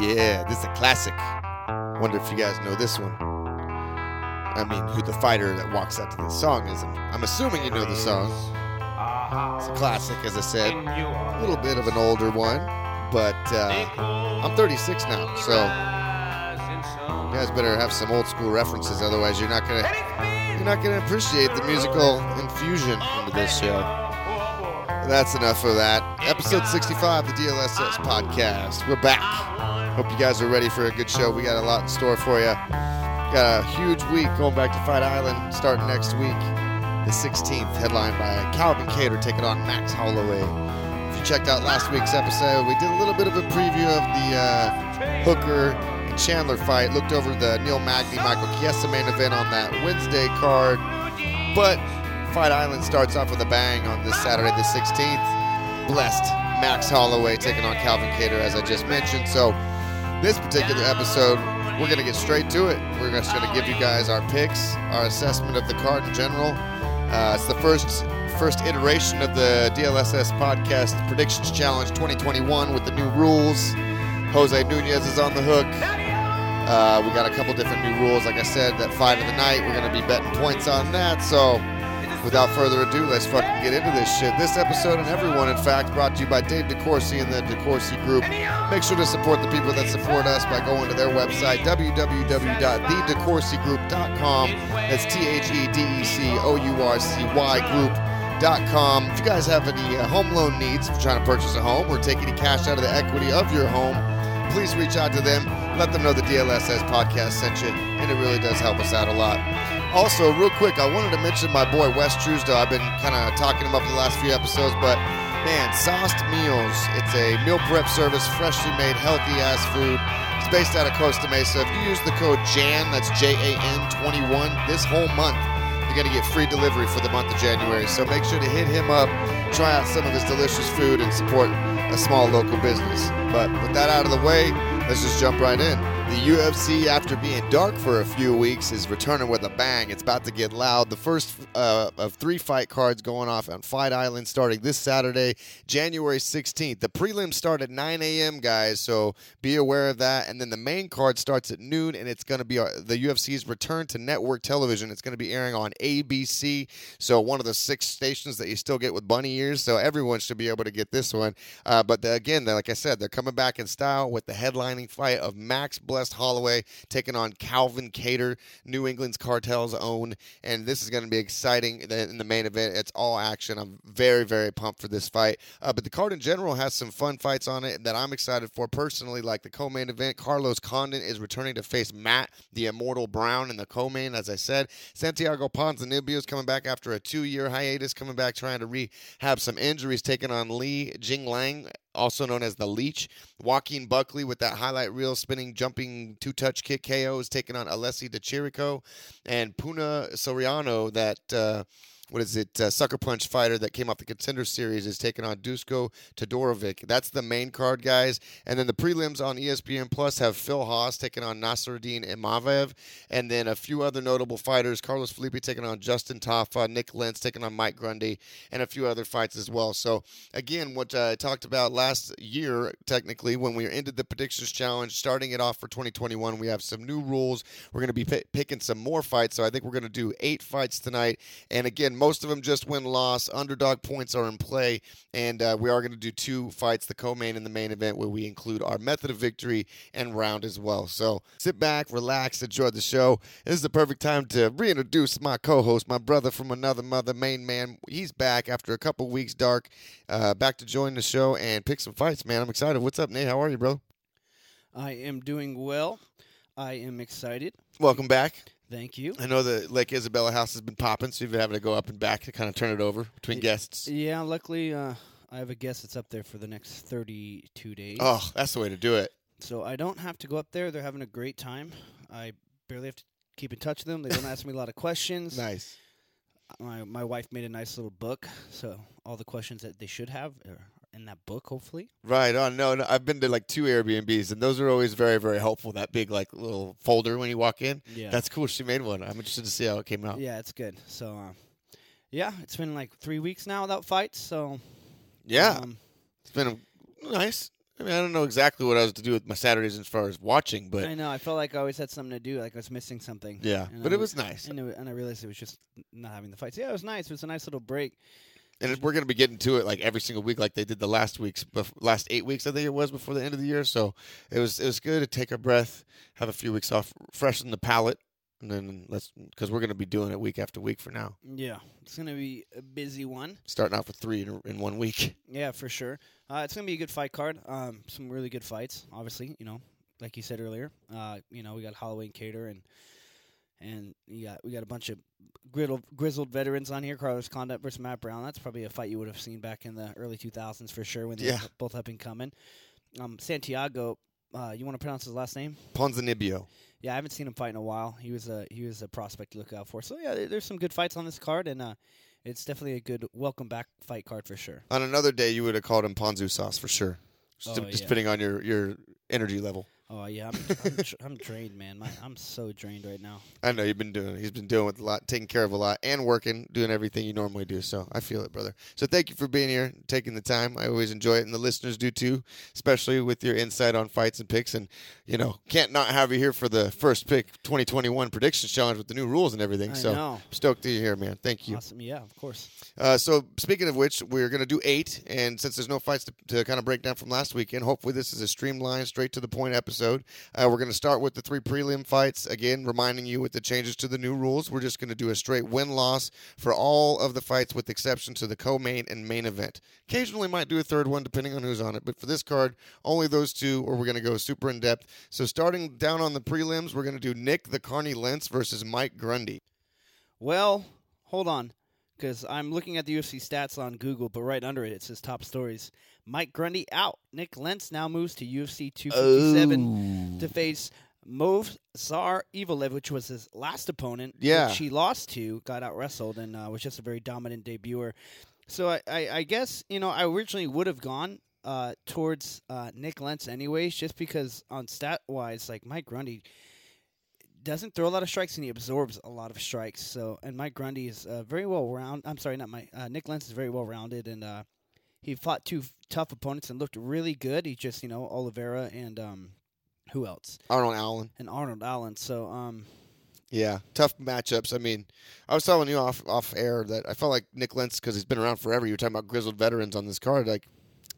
Yeah, this is a classic. Wonder if you guys know this one. I mean, who the fighter that walks out to this song is. I'm, I'm assuming you know the song. It's a classic, as I said. A little bit of an older one, but uh, I'm 36 now, so you guys better have some old school references, otherwise you're not gonna you're not gonna appreciate the musical infusion into this show. That's enough of that. Episode 65, the DLSS podcast. We're back. Hope you guys are ready for a good show. We got a lot in store for you. Got a huge week going back to Fight Island starting next week, the 16th, headlined by Calvin Kattar taking on Max Holloway. If you checked out last week's episode, we did a little bit of a preview of the uh, Hooker and Chandler fight. Looked over the Neil Magny Michael Chiesa main event on that Wednesday card, but Fight Island starts off with a bang on this Saturday, the 16th. Blessed Max Holloway taking on Calvin Kattar, as I just mentioned. So, this particular episode, we're going to get straight to it. We're just going to give you guys our picks, our assessment of the card in general. Uh, it's the first first iteration of the DLSS podcast predictions challenge 2021 with the new rules. Jose Nunez is on the hook. Uh, we got a couple different new rules. Like I said, that fight of the night, we're going to be betting points on that. So, without further ado, let's fucking get into this shit. This episode and everyone, in fact, brought to you by Dave DeCourcy and the DeCourcy Group. Make sure to support the people that support us by going to their website, www.thedecourcygroup.com. That's T H E D E C O U R C Y Group.com. If you guys have any uh, home loan needs, if you're trying to purchase a home or take any cash out of the equity of your home, please reach out to them. Let them know the DLSS podcast sent you, and it really does help us out a lot. Also, real quick, I wanted to mention my boy Wes Truesdale. I've been kind of talking him up the last few episodes, but man, Sauced Meals. It's a meal prep service, freshly made, healthy ass food. It's based out of Costa Mesa. If you use the code JAN, that's J A N 21, this whole month, you're going to get free delivery for the month of January. So make sure to hit him up, try out some of his delicious food, and support a small local business. But with that out of the way, let's just jump right in. The UFC, after being dark for a few weeks, is returning with a bang. It's about to get loud. The first uh, of three fight cards going off on Fight Island starting this Saturday, January 16th. The prelims start at 9 a.m., guys, so be aware of that. And then the main card starts at noon, and it's going to be uh, the UFC's return to network television. It's going to be airing on ABC, so one of the six stations that you still get with bunny ears. So everyone should be able to get this one. Uh, but the, again, like I said, they're coming back in style with the headlining fight of Max Blessed Holloway taking on Calvin Kattar, New England's Cartel's own. And this is going to be exciting in the main event. It's all action. I'm very, very pumped for this fight. Uh, but the card in general has some fun fights on it that I'm excited for personally, like the co main event. Carlos Condit is returning to face Matt, the Immortal Brown, in the co main, as I said. Santiago Ponzinibbio is coming back after a two year hiatus, coming back trying to rehab some injuries, taking on Li Jingliang also known as the Leech. Joaquin Buckley with that highlight reel spinning, jumping two touch kick KO is taking on Alessi Di Chirico. And Puna Soriano, that. Uh, what is it, uh, Sucker Punch fighter that came off the Contender Series is taking on Dusko Todorovic. That's the main card, guys. And then the prelims on ESPN Plus have Phil Hawes taking on Nassourdine Imavov, and then a few other notable fighters: Carlos Felipe taking on Justin Tafa, Nik Lentz taking on Mike Grundy, and a few other fights as well. So again, what uh, I talked about last year, technically, when we ended the predictions challenge, starting it off for 2021, we have some new rules. We're going to be p- picking some more fights. So I think we're going to do eight fights tonight. And again, most of them just win loss. Underdog points are in play, and uh, we are going to do two fights: the co-main and the main event, where we include our method of victory and round as well. So sit back, relax, enjoy the show. This is the perfect time to reintroduce my co-host, my brother from another mother, main man. He's back after a couple weeks dark, uh, back to join the show and pick some fights. Man, I'm excited. What's up, Nate? How are you, bro? I am doing well. I am excited. Welcome back. Thank you. I know the Lake Isabella house has been popping, so you've been having to go up and back to kind of turn it over between guests. Yeah, luckily uh, I have a guest that's up there for the next 32 days. Oh, that's the way to do it. So I don't have to go up there. They're having a great time. I barely have to keep in touch with them. They don't ask me a lot of questions. Nice. My my wife made a nice little book, so all the questions that they should have are in that book, hopefully. Right on. No, no, I've been to like two Airbnbs, and those are always very, very helpful. That big like little folder when you walk in. Yeah. That's cool. She made one. I'm interested to see how it came out. yeah, it's good. So uh, yeah, it's been like three weeks now without fights. So Yeah, um, it's been nice. I mean, I don't know exactly what I was to do with my Saturdays as far as watching, but I know. I felt like I always had something to do, like I was missing something. yeah, And but it was nice. And, it, and I realized it was just not having the fights. Yeah, it was nice. It was a nice little break. And we're going to be getting to it like every single week, like they did the last weeks, last eight weeks, I think it was before the end of the year. So it was it was good to take a breath, have a few weeks off, freshen the palate, and then let's because we're going to be doing it week after week for now. Yeah, it's gonna be a busy one. Starting off with three in, in one week. Yeah, for sure. Uh, it's gonna be a good fight card. Um, some really good fights. Obviously, you know, like you said earlier. Uh, you know, we got Holloway and Kattar, and and you got we got a bunch of griddled, grizzled veterans on here. Carlos Condit versus Matt Brown. That's probably a fight you would have seen back in the early 2000s for sure when they Yeah. both have been coming. Um, Santiago. Uh, you want to pronounce his last name? Ponzinibbio. Yeah, I haven't seen him fight in a while. He was a he was a prospect to look out for. So yeah, there's some good fights on this card, and uh, it's definitely a good welcome back fight card for sure. On another day, you would have called him Ponzu sauce for sure. Just, Oh, yeah. depending on your, your energy level. Oh yeah, I'm I'm, dr- I'm drained, man. My, I'm so drained right now. I know you've been doing. He's been doing with a lot, taking care of a lot, and working, doing everything you normally do. So I feel it, brother. So thank you for being here, taking the time. I always enjoy it, and the listeners do too, especially with your insight on fights and picks. And you know, can't not have you here for the first pick 2021 predictions challenge with the new rules and everything. I so know. stoked to you here, man. Thank you. Awesome. Yeah, of course. Uh, so speaking of which, we're gonna do eight, and since there's no fights to, to kind of break down from last weekend, hopefully this is a streamlined, straight to the point episode. Uh, we're gonna start with the three prelim fights again, reminding you with the changes to the new rules. We're just gonna do a straight win loss for all of the fights, with exception to the co-main and main event. Occasionally might do a third one depending on who's on it, but for this card, only those two, or we're gonna go super in depth. So starting down on the prelims, we're gonna do Nik the Carny Lentz versus Mike Grundy. Well, hold on, because I'm looking at the UFC stats on Google, but right under it it says top stories. Mike Grundy out. Nik Lentz now moves to UFC 257 to face Movsar Evloev, which was his last opponent. Yeah. which he lost to, got out wrestled, and uh, was just a very dominant debuter. So I, I, I guess you know I originally would have gone uh, towards uh, Nik Lentz anyways, just because on stat wise, like Mike Grundy doesn't throw a lot of strikes and he absorbs a lot of strikes. So and Mike Grundy is uh, very well round. I'm sorry, not Mike. Uh, Nik Lentz is very well rounded and uh, he fought two tough opponents and looked really good. He just you know Oliveira and um, who else Arnold Allen. and Arnold Allen. So um, Yeah, tough matchups. I mean, I was telling you off off air that I felt like Nik Lentz because he's been around forever. You were talking about grizzled veterans on this card, like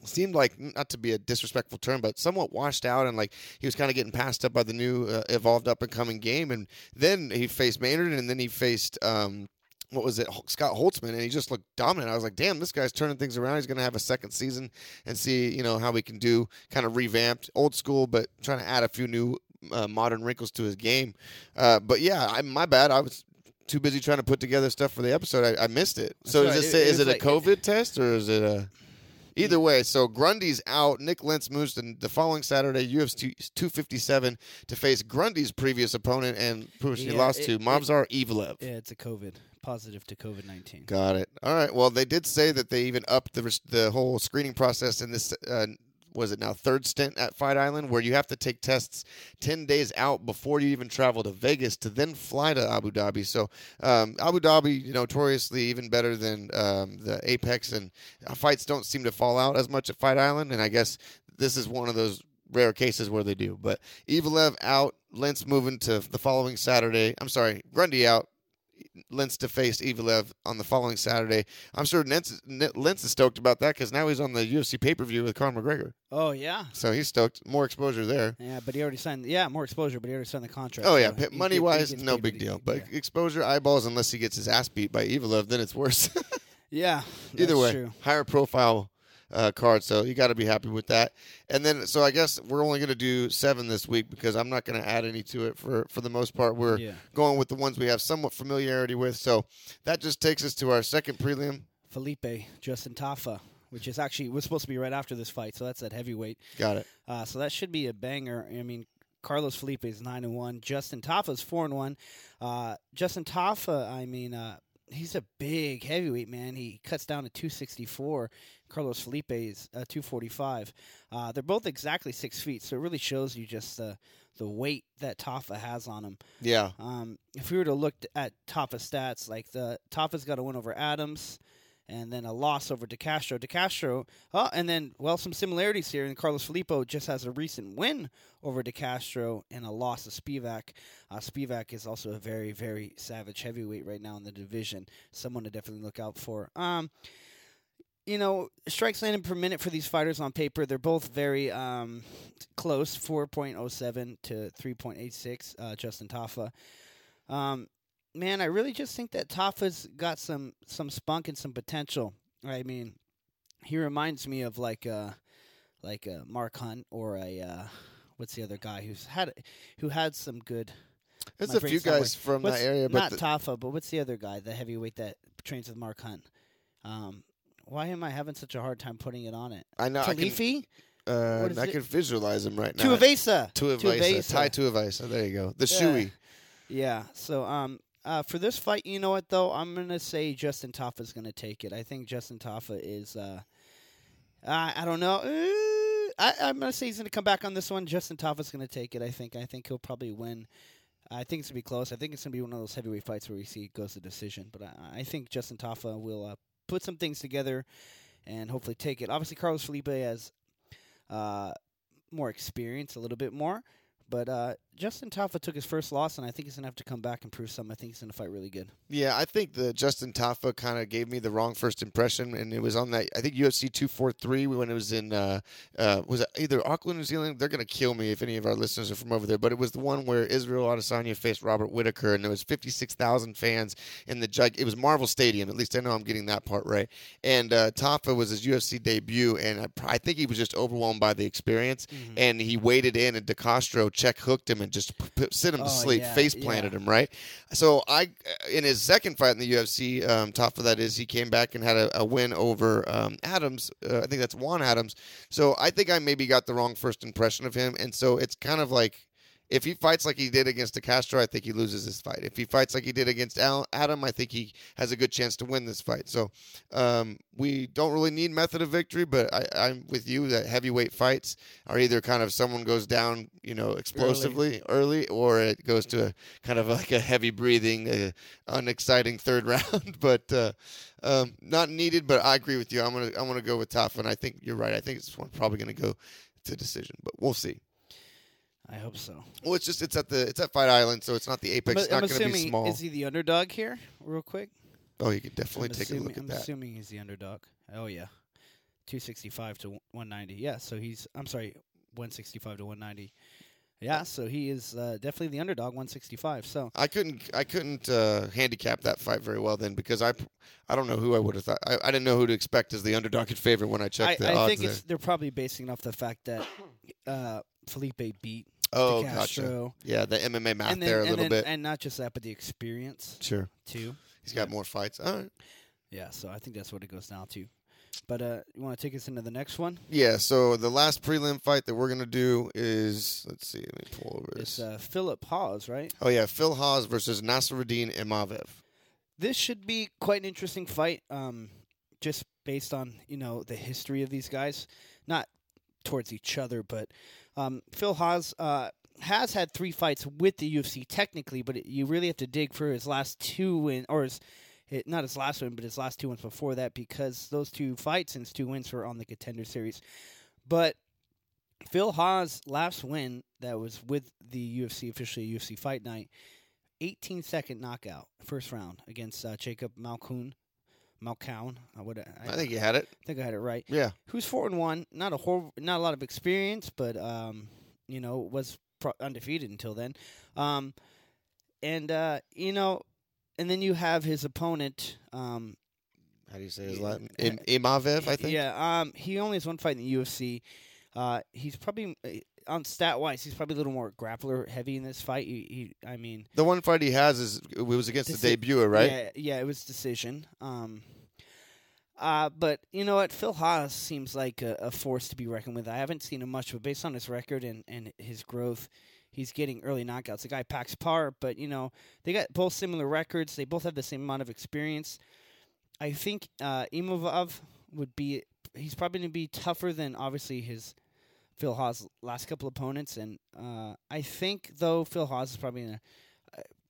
seemed like not to be a disrespectful term, but somewhat washed out, and like he was kind of getting passed up by the new uh, evolved up and coming game. And then he faced Maynard, and then he faced. Um, what was it, Scott Holtzman, and he just looked dominant. I was like, damn, this guy's turning things around. He's going to have a second season and see, you know, how we can do kind of revamped, old school, but trying to add a few new uh, modern wrinkles to his game. Uh, but yeah, I, my bad. I was too busy trying to put together stuff for the episode. I, I missed it. So right. it say, It- it is it a COVID test or is it a? Either way, so Grundy's out. Nik Lentz moves to the following Saturday, UFC 257, to face Grundy's previous opponent and who he Yeah, lost it- to, Movsar Evloev. yeah, it's a COVID positive to COVID nineteen. Got it. All right. Well, they did say that they even upped the the whole screening process in this. Uh, was it now third stint at Fight Island, where you have to take tests ten days out before you even travel to Vegas to then fly to Abu Dhabi. So um, Abu Dhabi, you know, notoriously even better than um, the Apex, and uh, fights don't seem to fall out as much at Fight Island. And I guess this is one of those rare cases where they do. But Evloev out, Lentz moving to the following Saturday. I'm sorry, Grundy out. Lentz to face Evloev on the following Saturday. I'm sure Lentz, Lentz is stoked about that because now he's on the UFC pay per view with Conor McGregor. Oh yeah, So he's stoked. More exposure there. yeah, but he already signed. Yeah, more exposure, but he already signed the contract. Oh yeah, so he money he, wise, gets no big he- deal. But yeah. exposure, eyeballs, unless he gets his ass beat by Evloev, then it's worse. yeah, Either way, true. higher profile uh, card, so you got to be happy with that. And then, so I guess we're only going to do seven this week because I'm not going to add any to it for for the most part. We're Yeah. going with the ones we have somewhat familiarity with. So that just takes us to our second prelim. Felipe Justin Tafa, which is actually was supposed to be right after this fight, so that's at heavyweight. Got it. Uh, so that should be a banger. I mean, Carlos Felipe is nine and one. Justin Tafa's four and one. Uh, Justin Tafa, I mean, uh, he's a big heavyweight man. He cuts down to two sixty four. Carlos Felipe is uh, two forty five. Uh, they're both exactly six feet, so it really shows you just the the weight that Tafa has on him. Yeah. Um, if we were to look at Tafa stats, like the Tafa's got a win over Adams, and then a loss over DeCastro. DeCastro, oh, and then well, some similarities here. And Carlos Felipe just has a recent win over DeCastro and a loss to Spivak. Uh, Spivak is also a very, very savage heavyweight right now in the division. Someone to definitely look out for. Um, you know, strikes landed per minute for these fighters on paper, they're both very um, close 4.07 to 3.86, uh, Justin Tafa. Um, man, I really just think that Tafa's got some, some spunk and some potential. I mean, he reminds me of like uh, like a Mark Hunt or a uh, what's the other guy who's had who had some good. There's a few guys from What's- that area, but not Tafa, but what's the other guy, the heavyweight that trains with Mark Hunt? Um, why am I having such a hard time putting it on it? I know I can, Talifi, uh, I can visualize him right now. Tuivasa, Tuivasa, Tuivasa. Tai Tuivasa. There you go. The Yeah. shoey. Yeah. So um, uh, for this fight, you know what though, I'm gonna say Justin Tafa is gonna take it. I think Justin Tafa is. Uh, I I don't know. Uh, I I'm gonna say he's gonna come back on this one. Justin Tafa's gonna take it. I think. I think he'll probably win. I think it's gonna be close. I think it's gonna be one of those heavyweight fights where we see it goes to decision. But I, I think Justin Tafa will uh, put some things together and hopefully take it. Obviously, Carlos Felipe has uh, more experience, a little bit more. But uh, Justin Tafa took his first loss, and I think he's gonna have to come back and prove something. I think he's gonna fight really good. Yeah, I think the Justin Tafa kind of gave me the wrong first impression, and it was on that I think UFC 243 when it was in uh, uh, was it either Auckland, New Zealand. They're gonna kill me if any of our listeners are from over there, but it was the one where Israel Adesanya faced Robert Whittaker, and there was 56,000 fans in the jug. It was Marvel Stadium. At least I know I'm getting that part right. And uh, Tafa was his UFC debut, and I, I think he was just overwhelmed by the experience, and he waded in, and DeCastro check hooked him and just p- p- sent him to Oh, sleep, yeah, face planted yeah. him right. So I, in his second fight in the UFC, um, top of that is he came back and had a, a win over um, Adams. Uh, I think that's Juan Adams. So I think I maybe got the wrong first impression of him, and so it's kind of like. If he fights like he did against DeCastro, I think he loses this fight. If he fights like he did against Al- Adam, I think he has a good chance to win this fight. So um, we don't really need method of victory, but I, I'm with you that heavyweight fights are either kind of someone goes down, you know, explosively early, or it goes to a, kind of like a heavy breathing, uh, unexciting third round. but uh, um, not needed. But I agree with you. I'm gonna I'm gonna go with Tafa, and I think you're right. I think this one probably gonna go to decision, but we'll see. I hope so. Well, it's just it's at the it's at Fight Island, so it's not the Apex. I'm, it's not gonna be assuming small. is he the underdog here? Real quick. oh, you can definitely I'm take assuming, a look at I'm that. assuming he's the underdog. Oh yeah, two sixty five to one ninety. Yeah, so he's I'm sorry, one sixty five to one ninety. Yeah, so he is uh, definitely the underdog, one sixty five. So I couldn't I couldn't uh, handicap that fight very well then because I I don't know who I would have thought I, I didn't know who to expect as the underdog and favorite when I I, checked the odds. I odds think there. they're probably basing off the fact that uh, Felipe beat oh, gotcha. Yeah, the MMA math and then, there a little then- bit. and not just that, but the experience sure, too. he's got more fights. All right. Yeah, so I think that's what it goes down to. But uh, you want to take us into the next one? Yeah, so the last prelim fight that we're gonna do is let's see, let me pull over It's this. uh, Philip Hawes, right? oh yeah, Phil Hawes versus Nassourdine Imavov. This should be quite an interesting fight, um, just based on you know the history of these guys, not towards each other, but um, Phil Hawes uh, has had three fights with the UFC technically, but it, you really have to dig for his last two win or his. It, not his last win, but his last two wins before that, because those two fights and his two wins were on the contender series. But Phil Hawes' last win that was with the UFC, officially UFC Fight Night, 18 second knockout, first round against uh, Jacob Malkoun. Malkoun, I would I, I think you had it. I think I had it right. Yeah. Who's four and one? Not a hor- not a lot of experience, but um, you know, was pro- undefeated until then. Um, and uh, you know, and then you have his opponent. Um, How do you say his Yeah. Latin? Im- Imavov, I think. Yeah. Um, he only has one fight in the UFC. Uh, he's probably uh, on stat wise, he's probably a little more grappler heavy in this fight. He, he I mean, The one fight he has is it was against Deci- the debuter, right? Yeah, yeah, it was decision. Um, uh, but you know what? Phil Hawes seems like a, a force to be reckoned with. I haven't seen him much, but based on his record and, and his growth, he's getting early knockouts. The guy packs par, but you know they got both similar records. They both have the same amount of experience. I think uh, Imovov would be. He's probably going to be tougher than obviously his Phil Hawes last couple opponents, and uh, I think though Phil Hawes is probably going to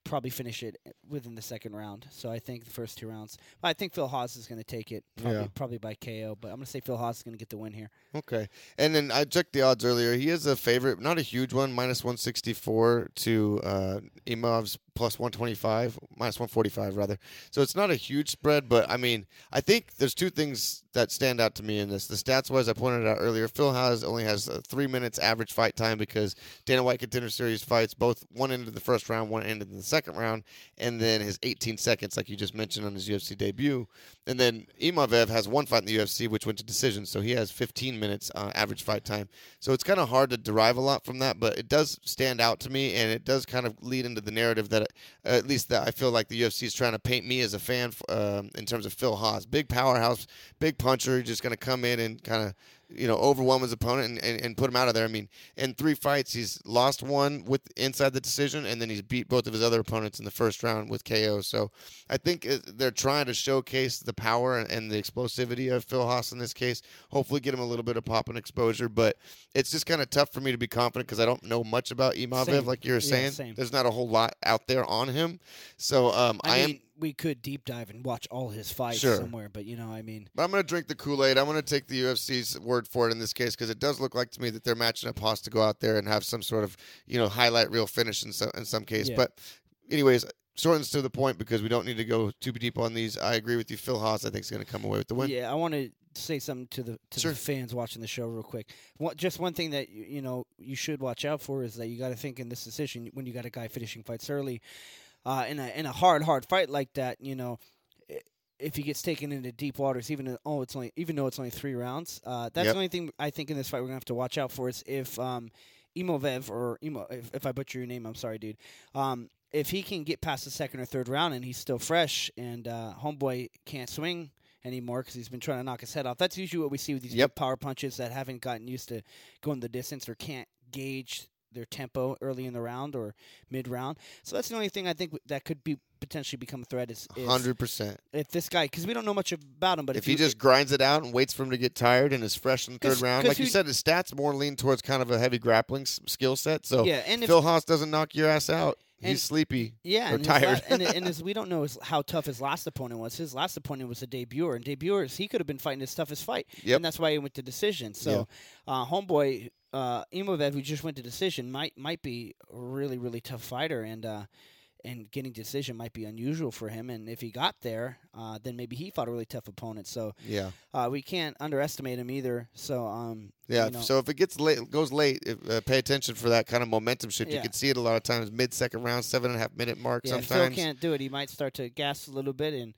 probably finish it within the second round. So I think the first two rounds. I think Phil Hawes is going to take it probably, Yeah. probably by KO, but I'm going to say Phil Hawes is going to get the win here. Okay. And then I checked the odds earlier. He is a favorite, not a huge one, minus 164 to uh, Imov's plus 125, minus 145 rather. So it's not a huge spread, but I mean, I think there's two things that stand out to me in this. The stats wise, I pointed out earlier, Phil has only has three minutes average fight time because Dana White Contender Series fights both one ended the first round, one ended in the second round, and then his 18 seconds, like you just mentioned on his UFC debut. And then Imavov has one fight in the UFC, which went to decision, so he has 15 minutes uh, average fight time. So it's kind of hard to derive a lot from that, but it does stand out to me, and it does kind of lead into the narrative that, at least that I feel like the UFC is trying to paint me as a fan um, in terms of Phil Hawes, big powerhouse, big puncher, just going to come in and kind of you know, overwhelm his opponent and, and, and put him out of there. I mean, in three fights, he's lost one with inside the decision, and then he's beat both of his other opponents in the first round with KO. So I think uh, they're trying to showcase the power and, the explosivity of Phil Hawes in this case. Hopefully, get him a little bit of pop and exposure, but it's just kind of tough for me to be confident because I don't know much about Imavov, like you were saying. same. There's not a whole lot out there on him. So um, I, I, am. We could deep dive and watch all his fights Sure. somewhere, but you know, I mean, But I'm going to drink the Kool Aid. I'm going to take the UFC's word for it in this case because it does look like to me that they're matching up Hawes to go out there and have some sort of you know highlight reel finish in some in some case. Yeah. But anyways, shortens to the point because we don't need to go too deep on these. I agree with you, Phil Hawes. I think is going to come away with the win. yeah, I want to say something to the to Sure. the fans watching the show real quick. What, just one thing that you know you should watch out for is that you got to think in this decision when you got a guy finishing fights early, uh, in a in a hard hard fight like that, you know. If he gets taken into deep waters, even though- oh, it's only even though it's only three rounds, uh, that's Yep. the only thing I think in this fight we're gonna have to watch out for is if um, Imovev or Imo, if, if I butcher your name, I'm sorry, dude. Um, if he can get past the second or third round and he's still fresh and uh, homeboy can't swing anymore because he's been trying to knock his head off. That's usually what we see with these Yep. big power punches that haven't gotten used to going the distance or can't gauge their tempo early in the round or mid round. So that's the only thing I think that could be potentially become a threat is Hundred percent. if this guy because we don't know much about him, but If if, he just grinds it out and waits for him to get tired and is fresh in the third round, like you said, his stats more lean towards kind of a heavy grappling s- skill set. So yeah, and if Phil Hawes doesn't knock your ass out, And- he's sleepy. Yeah, or and tired. And, and his, we don't know his, how tough his last opponent was. His last opponent was a debuter, and debuters he could have been fighting his toughest fight, Yep. and that's why he went to decision. So, uh, homeboy uh, Imovev, who just went to decision, might might be a really really tough fighter, and uh, and getting decision might be unusual for him. And if he got there, uh, then maybe he fought a really tough opponent. So Yeah. uh, we can't underestimate him either. So um, Yeah, you know, so if it gets late, goes late, if, uh, pay attention for that kind of momentum shift. You can see it a lot of times mid second round, seven and a half minute mark. yeah, if Phil sometimes can't do it, he might start to gas a little bit, and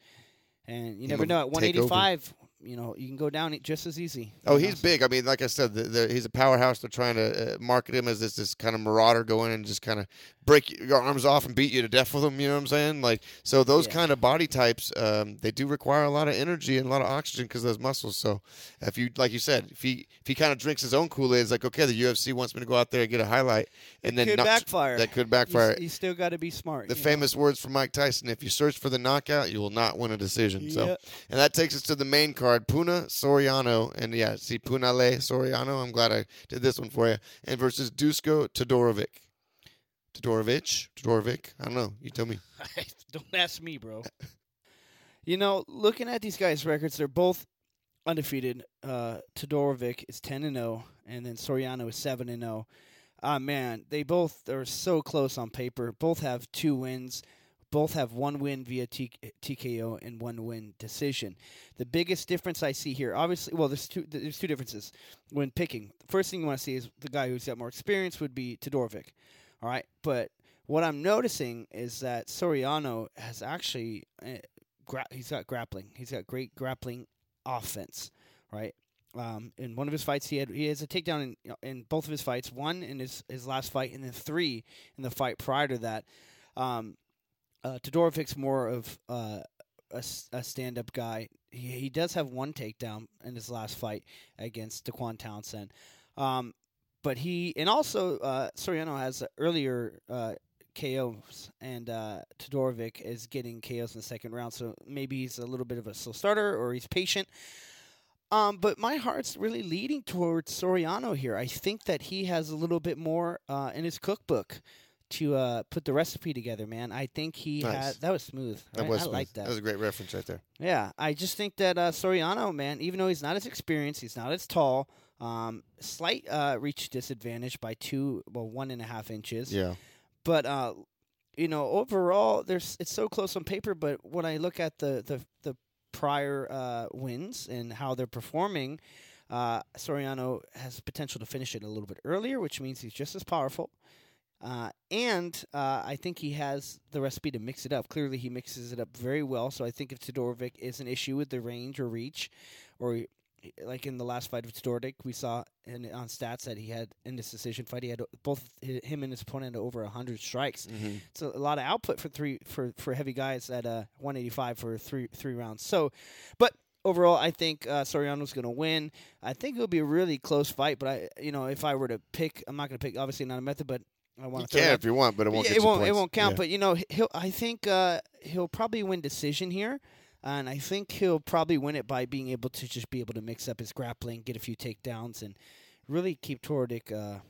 and you never know. At 185, you know, you can go down just as easy. Oh, you know, he's big. I mean, like I said, the, the, he's a powerhouse. They're trying to uh, market him as this this kind of marauder, go in and just kind of break your arms off and beat you to death with them. You know what I'm saying? Like, so those Yeah. kind of body types, um, they do require a lot of energy and a lot of oxygen because those muscles. So, if you, like you said, if he if he kind of drinks his own Kool Aid, it's like, okay, the UFC wants me to go out there and get a highlight, and then could knock- backfire. That could backfire. s- you still got to be smart. the you know. famous words from Mike Tyson: "If you search for the knockout, you will not win a decision." So, and that takes us to the main card: Puna Soriano, and yeah, see Punahele Soriano. I'm glad I did this one for you. And versus Dusko Todorovic. Todorovic, Todorovic. I don't know. You tell me. Don't ask me, bro. you know, looking at these guys' records, they're both undefeated. Uh, Todorovic is 10 and 0, and then Soriano is 7 and 0. Ah, man, they both are so close on paper. Both have two wins. Both have one win via T- TKO and one win decision. The biggest difference I see here, obviously, well, there's two. There's two differences when picking. The first thing you want to see is the guy who's got more experience would be Todorovic. All right, but what I'm noticing is that Soriano has actually uh, gra- he's got grappling. He's got great grappling offense, right? Um, in one of his fights, he had he has a takedown in in both of his fights. One in his his last fight, and then three in the fight prior to that. Um, uh, Todorovic's more of uh, a, a stand-up guy. He, he does have one takedown in his last fight against Dequan Townsend. Um, but he and also uh, Soriano has earlier uh, KOs, and uh, Todorovic is getting KOs in the second round. So maybe he's a little bit of a slow starter, or he's patient. Um, but my heart's really leading towards Soriano here. I think that he has a little bit more uh, in his cookbook to uh, put the recipe together, man. I think he Nice. had that was smooth. That I, was I smooth. like that. That was a great reference right there. Yeah, I just think that uh, Soriano, man, even though he's not as experienced, he's not as tall, um, slight uh, reach disadvantage by two, well, one and a half inches. Yeah. But uh, you know, overall, there's it's so close on paper. But when I look at the the the prior uh, wins and how they're performing, uh, Soriano has potential to finish it a little bit earlier, which means he's just as powerful. Uh, and uh, I think he has the recipe to mix it up. Clearly, he mixes it up very well. So I think if Todorovic is an issue with the range or reach, or like in the last fight of Todorovic, we saw in, on stats that he had in this decision fight, he had both him and his opponent over hundred strikes. Mm-hmm. It's a, a lot of output for three for, for heavy guys at uh, 185 for three three rounds. So, but overall, I think uh, Soriano's going to win. I think it'll be a really close fight. But I, you know, if I were to pick, I'm not going to pick obviously not a method, but I You want can if you want, but it won't. Yeah, get it won't. It won't count. Yeah. But you know, he'll. I think uh, he'll probably win decision here, and I think he'll probably win it by being able to just be able to mix up his grappling, get a few takedowns, and really keep Tordic uh,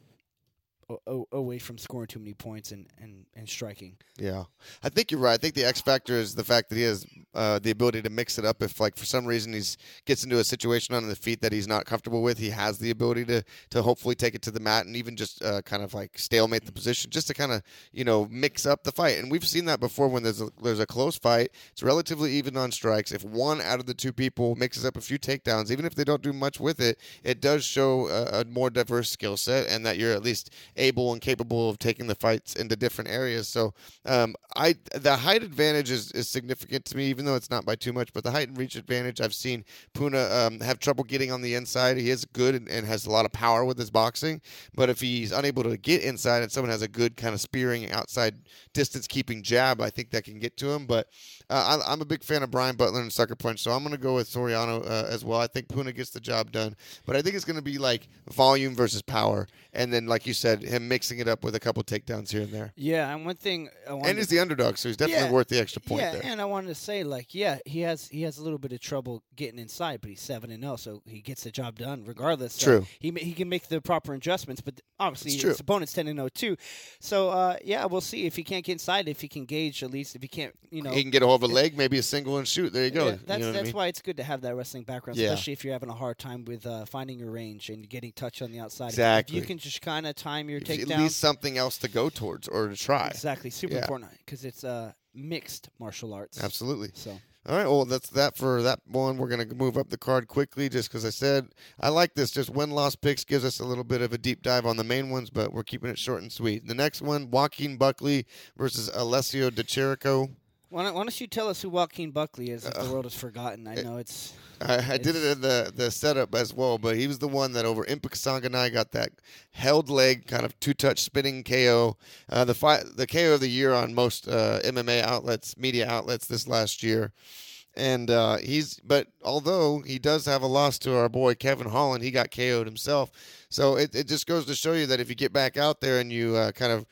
away from scoring too many points and, and, and striking. Yeah, I think you're right. I think the X factor is the fact that he has uh, the ability to mix it up. If like for some reason he's gets into a situation on the feet that he's not comfortable with, he has the ability to to hopefully take it to the mat and even just uh, kind of like stalemate the position, just to kind of you know mix up the fight. And we've seen that before when there's a, there's a close fight. It's relatively even on strikes. If one out of the two people mixes up a few takedowns, even if they don't do much with it, it does show a, a more diverse skill set and that you're at least able and capable of taking the fights into different areas. So um, I the height advantage is, is significant to me, even though it's not by too much. But the height and reach advantage, I've seen Puna um, have trouble getting on the inside. He is good and, and has a lot of power with his boxing, but if he's unable to get inside and someone has a good kind of spearing outside distance keeping jab, I think that can get to him. But uh, I, I'm a big fan of Brian Butler and Sucker Punch, so I'm going to go with Soriano uh, as well. I think Puna gets the job done, but I think it's going to be like volume versus power, and then like you said, him mixing it up with a couple takedowns here and there. Yeah, and one thing And he's the underdog, so he's definitely Yeah. worth the extra point yeah, there. and I wanted to say like, yeah, he has he has a little bit of trouble getting inside, but he's seven and zero, so he gets the job done regardless. So True. He he can make the proper adjustments, but obviously It's his true. opponent's ten and zero too. So uh, yeah, we'll see if he can't get inside, if he can gauge at least, if he can't, you know. he can get a hold of a leg, maybe a single and shoot. There you go. yeah, You that's know what I mean? why it's good to have that wrestling background, Yeah. especially if you're having a hard time with uh, finding your range and getting touch on the outside. Exactly. If you can just kind of time your you- takedown. At least something else to go towards or to try. Exactly, super Yeah. important because it's uh, mixed martial arts. Absolutely. So All right, well, that's that for that one. We're going to move up the card quickly just because I said I like this. Just win loss picks gives us a little bit of a deep dive on the main ones, but we're keeping it short and sweet. The next one Joaquin Buckley versus Alessio Di Chirico. Why don't, why don't you tell us who Joaquin Buckley is if Uh, the world has forgotten? I know it's I, I did it in the, the setup as well, but he was the one that over Impa Sanganai got that held leg kind of two touch spinning KO. Uh, the fight, the KO of the year on most uh, MMA outlets, media outlets this last year. And uh, he's, but although he does have a loss to our boy Kevin Holland, he got KO'd himself. So it, it just goes to show you that if you get back out there and you uh, kind of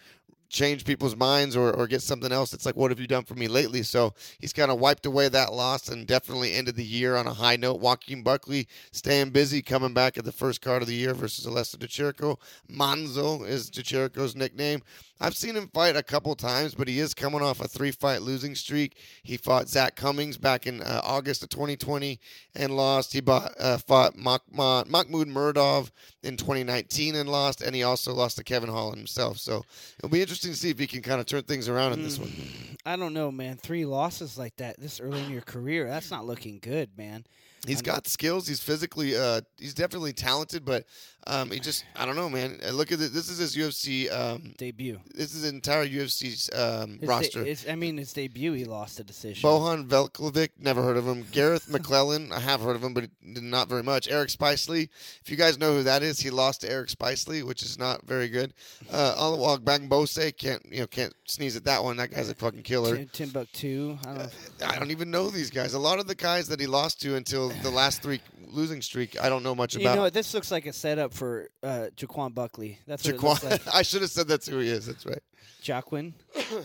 change people's minds or, or get something else. It's like, what have you done for me lately? So he's kind of wiped away that loss and definitely ended the year on a high note. Joaquin Buckley staying busy, coming back at the first card of the year versus Alessa Di Chirico. Manzo is Di Chirico's nickname. I've seen him fight a couple times, but he is coming off a three fight losing streak. He fought Zak Cummings back in uh, August of 2020 and lost. He bought, uh, fought Mah- Mah- Makhmud Muradov in 2019 and lost, and he also lost to Kevin Holland himself. So it'll be interesting to see if he can kind of turn things around in this one. Mm, I don't know, man. Three losses like that this early in your career, that's not looking good, man. He's got skills. He's physically, uh, he's definitely talented, but um, he just, I don't know, man. Uh, Look at it. This is his UFC. Um, Debut. this is his entire UFC um, His de- roster. his- I mean, his debut, he lost a decision. Bohan Velkovic, never heard of him. Garreth McLellan, I have heard of him, but not very much. Eric Spicely, if you guys know who that is, he lost to Eric Spicely, which is not very good. Uh, Alawag Bamgbose, can't you know can't sneeze at that one. That guy's a fucking killer. Tim- Timbuktu. I don't know. I don't even know these guys. A lot of the guys that he lost to until the last three losing streak, I don't know much You about. know what? This looks like a setup for uh, Jaquan Buckley. That's what it Jaquan, looks like. I should have said that's who he is. That's right. Jaquin.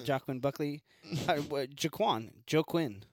Jaquin Buckley. Uh, Jaquan. Joe Quinn.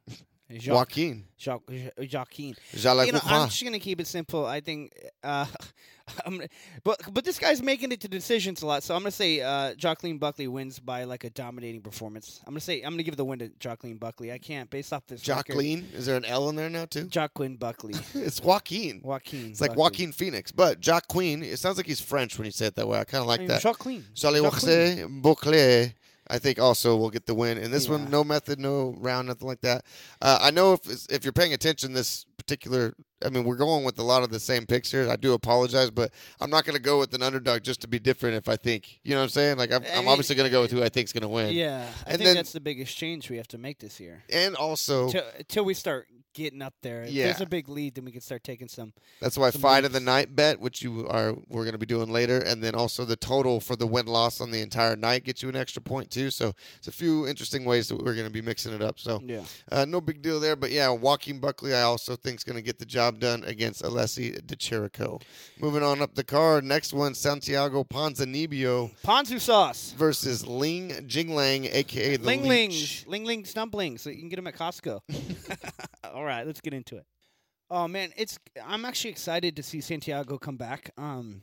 Jo- Joaquin. Jo- Jo- Joaquin. Jacques you know, I'm just gonna keep it simple. I think, uh, I'm, but but this guy's making it to decisions a lot. So I'm gonna say uh, Joaquin Buckley wins by like a dominating performance. I'm gonna say I'm gonna give the win to Joaquin Buckley. I can't based off this. record. Is there an L in there now too? Joaquin Buckley. it's Joaquin. Joaquin. It's like Buckley. Joaquin Phoenix, but Jacqueline. It sounds like he's French when you say it that way. I kind of like I mean, that. Joaquin. Charlie Joaquin. Bouclé, I think also will get the win. And this Yeah. one, no method, no round, nothing like that. Uh, I know if if you're paying attention, this particular, I mean, we're going with a lot of the same picks here. I do apologize, but I'm not going to go with an underdog just to be different. If I think, you know what I'm saying? Like I'm, I I'm mean, obviously going to go with who I think is going to win. Yeah, I And think then- that's the biggest change we have to make this year. And also, Till, till we start getting up there. If Yeah. there's a big lead, then we can start taking some. That's why Some fight of the night bet, which you are we're going to be doing later, and then also the total for the win loss on the entire night gets you an extra point too. So it's a few interesting ways that we're going to be mixing it up. So Yeah. uh, no big deal there, but yeah, Joaquin Buckley I also think is going to get the job done against Alessi Di Chirico. Moving on up the card, next one Santiago Ponzinibbio Ponzu sauce. versus Ling Jinglang, aka the Ling. Lings, Ling Ling Stumblings. So you can get them at Costco. All right, let's get into it. Oh man, it's I'm actually excited to see Santiago come back. Um,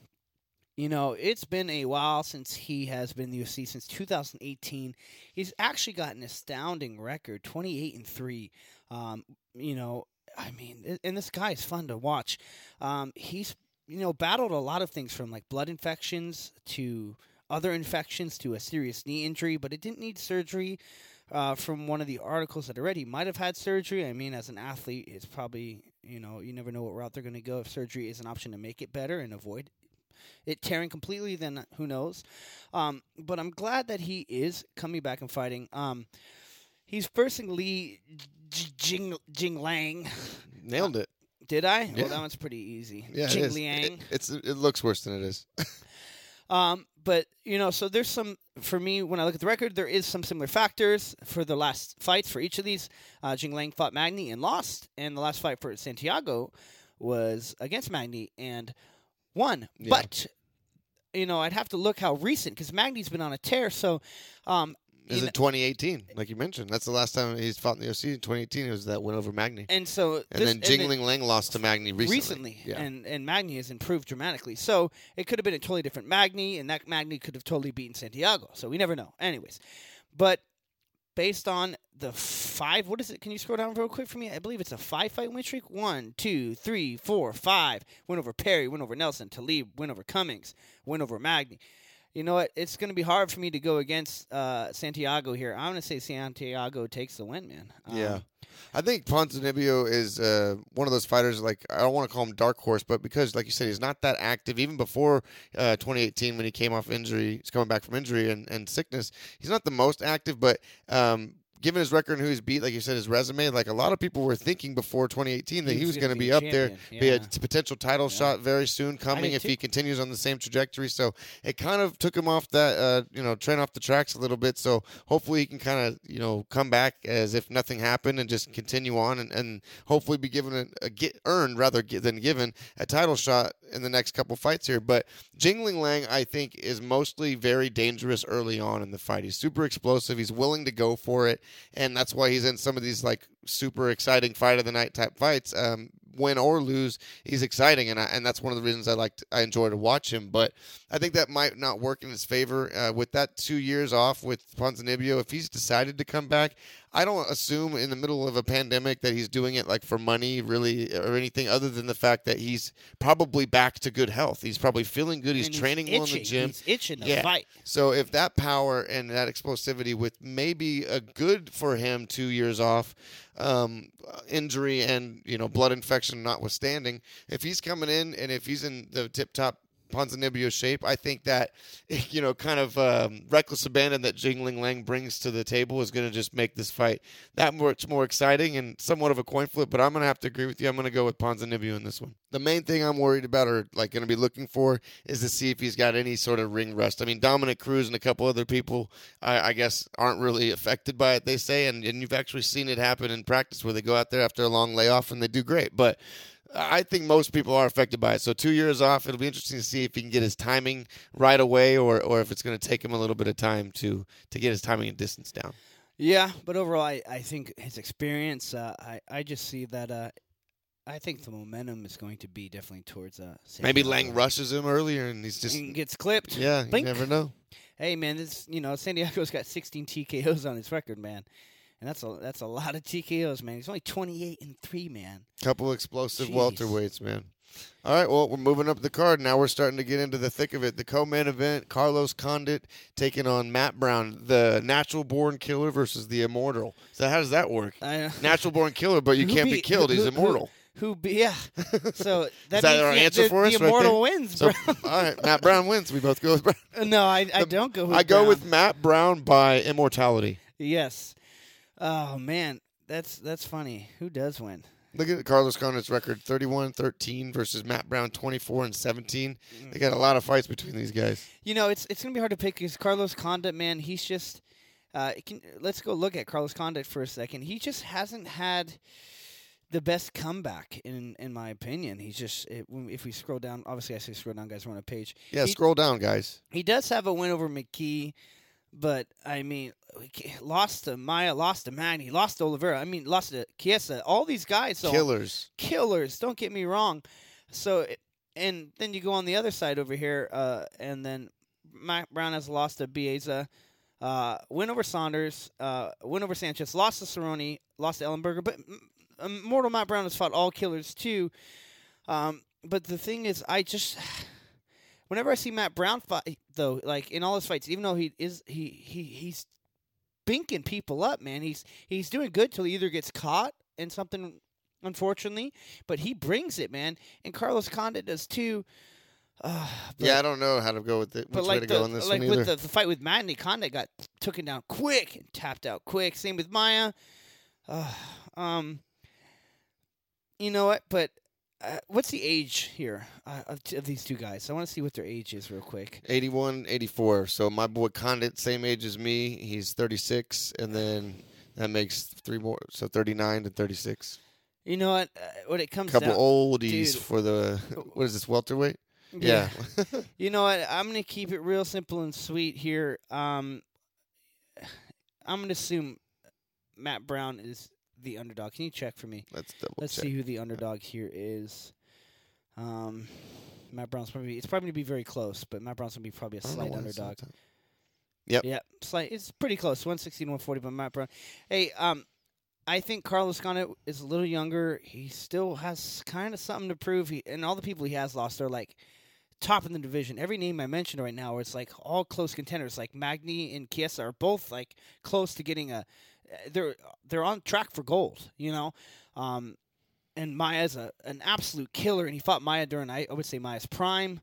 you know, it's been a while since he has been in the UFC since 2018. He's actually got an astounding record, 28 and three. Um, you know, I mean, and this guy is fun to watch. Um, he's you know battled a lot of things from like blood infections to other infections to a serious knee injury, but it didn't need surgery. Uh, from one of the articles that I read, he might have had surgery. I mean, as an athlete, it's probably you know you never know what route they're going to go. If surgery is an option to make it better and avoid it tearing completely, then who knows? Um, but I'm glad that he is coming back and fighting. Um, he's versing Lee Jing Jing Lang. Nailed it. Did I? Yeah. Well, that one's pretty easy. Yeah, Jing it. Liang. It, it's it looks worse than it is. Um, but you know, so there's some for me when I look at the record, there is some similar factors for the last fights for each of these. Uh, Jing Lang fought Magny and lost, and the last fight for Santiago was against Magny and won. Yeah. But you know, I'd have to look how recent because Magny's been on a tear. So, um, Is it 2018? Like you mentioned, that's the last time he's fought in the OC. In 2018, it was that win over Magny, and so and this, then Jingling Lang lost to Magny recently. Yeah. and and Magny has improved dramatically. So it could have been a totally different Magny, and that Magny could have totally beaten Santiago. So we never know. Anyways, but based on the five, what is it? Can you scroll down real quick for me? I believe it's a five fight win streak. One, two, three, four, five. Win over Perry. Win over Nelson. Talib. Win over Cummings. Win over Magny. You know what? It's going to be hard for me to go against uh, Santiago here. I'm going to say Santiago takes the win, man. Um, Yeah. I think Ponzinibbio is uh, one of those fighters. Like I don't want to call him dark horse, but because, like you said, he's not that active. Even before uh, 2018, when he came off injury, he's coming back from injury and, and sickness. He's not the most active, but um, given his record and who he's beat, like you said, his resume, like a lot of people were thinking before 2018 that He he was was gonna be be up there, champion, be a potential title Yeah. shot very soon coming if too. he continues on the same trajectory. So it kind of took him off that, uh, you know, train off the tracks a little bit. So hopefully he can kind of, you know, come back as if nothing happened and just continue on and, and hopefully be given a, a get earned rather than given a title shot in the next couple fights here. But Jingling Lang, I think, is mostly very dangerous early on in the fight. He's super explosive. He's willing to go for it, and that's why he's in some of these like super exciting fight of the night type fights. Um, win or lose, he's exciting, and I, and that's one of the reasons I like I enjoy to watch him. But I think that might not work in his favor uh, with that two years off with Ponzinibbio. If he's decided to come back, I don't assume in the middle of a pandemic that he's doing it like for money, really, or anything other than the fact that he's probably back to good health. He's probably feeling good. He's and training well in the gym. He's itching to Yeah. fight. So if that power and that explosivity with maybe a good for him two years off, um, injury and you know blood infection notwithstanding, if he's coming in and if he's in the tip top Ponzinibbio shape, I think that you know kind of um, reckless abandon that Jingling Lang brings to the table is going to just make this fight that much more exciting and somewhat of a coin flip. But I'm going to have to agree with you. I'm going to go with Ponzinibbio in this one. The main thing I'm worried about or like going to be looking for is to see if he's got any sort of ring rust. I mean, Dominick Cruz and a couple other people, I, I guess, aren't really affected by it. They say, and, and you've actually seen it happen in practice where they go out there after a long layoff and they do great. But I think most people are affected by it. So two years off, it'll be interesting to see if he can get his timing right away, or or if it's going to take him a little bit of time to to get his timing and distance down. Yeah, but overall, I, I think his experience. Uh, I I just see that. Uh, I think the momentum is going to be definitely towards uh. Maybe. Lang rushes him earlier, and he's just and gets clipped. yeah. You never know. Hey man, this you know Santiago's got 16 TKOs on his record, man, and that's a that's a lot of TKOs, man. He's only 28 and three, man. Couple explosive Jeez. welterweights, man. All right, well, we're moving up the card. Now we're starting to get into the thick of it. The co-main event: Carlos Condit taking on Matt Brown, the natural-born killer versus the immortal. So how does that work? Natural-born killer, but you can't be beat- killed. He's who- who- immortal. Who be yeah? So that Is that means our the, answer the, for the us right immortal there? wins, So, bro. all right, Matt Brown wins. We both go with Brown. no, I I don't go. With I go Brown. with Matt Brown by immortality. yes. Oh man, that's that's funny. Who does win? Look at Carlos Condit's record: 31-13 versus Matt Brown, 24 and 17. Mm. They got a lot of fights between these guys. You know, it's it's gonna be hard to pick because Carlos Condit, man, he's just. Uh, can, let's go look at Carlos Condit for a second. He just hasn't had the best comeback, in in my opinion. He's just it, if we scroll down, obviously I say scroll down, guys. We're on a page. Yeah, He- scroll down, guys. He does have a win over McGee, but I mean, lost to Maia, lost to Magny, lost to Oliveira. I mean, lost to Chiesa. All these guys, so Killers. killers. Don't get me wrong. So, and then you go on the other side over here, uh, and then Matt Brown has lost to Baeza, uh, win over Saunders, uh, win over Sanchez, lost to Cerrone, lost to Ellenberger, but Mortal Matt Brown has fought all killers too. Um, but the thing is, I just whenever I see Matt Brown fight, though, like in all his fights, even though he is he he he's binking people up, man. He's he's doing good till he either gets caught in something, unfortunately, but he brings it, man. And Carlos Condit does too. Uh, but, yeah, I don't know how to go with it. but Which way like to the, go on this like one with the, the fight with Madden, Condit got taken down quick and tapped out quick. Same with Maia. Uh, um, you know what? But uh, what's the age here uh, of, t- of these two guys? I want to see what their age is real quick. 81, 84. So my boy Condit, same age as me. He's 36, and then that makes three more. So 39 to 36. You know what? Uh, when it comes couple down, oldies dude. for the what is this welterweight? Yeah. You know what? I'm gonna keep it real simple and sweet here. Um, I'm gonna assume Matt Brown is the underdog. Can you check for me? Let's double Let's check. see who the underdog here is. Um, Matt Brown's probably it's probably gonna be very close, but Matt Brown's gonna be probably a slight why it's not underdog. that. Yeah, slight. It's pretty close, 160 to 140. But Matt Brown. Hey, um, I think Carlos Condit is a little younger. He still has kind of something to prove. He and all the people he has lost are like top in the division. Every name I mentioned right now, it's like all close contenders. Like Magny and Chiesa are both like close to getting a. They're they're on track for gold. You know. Um, and Maia's a, an absolute killer, and he fought Maia during I, I would say Maia's prime.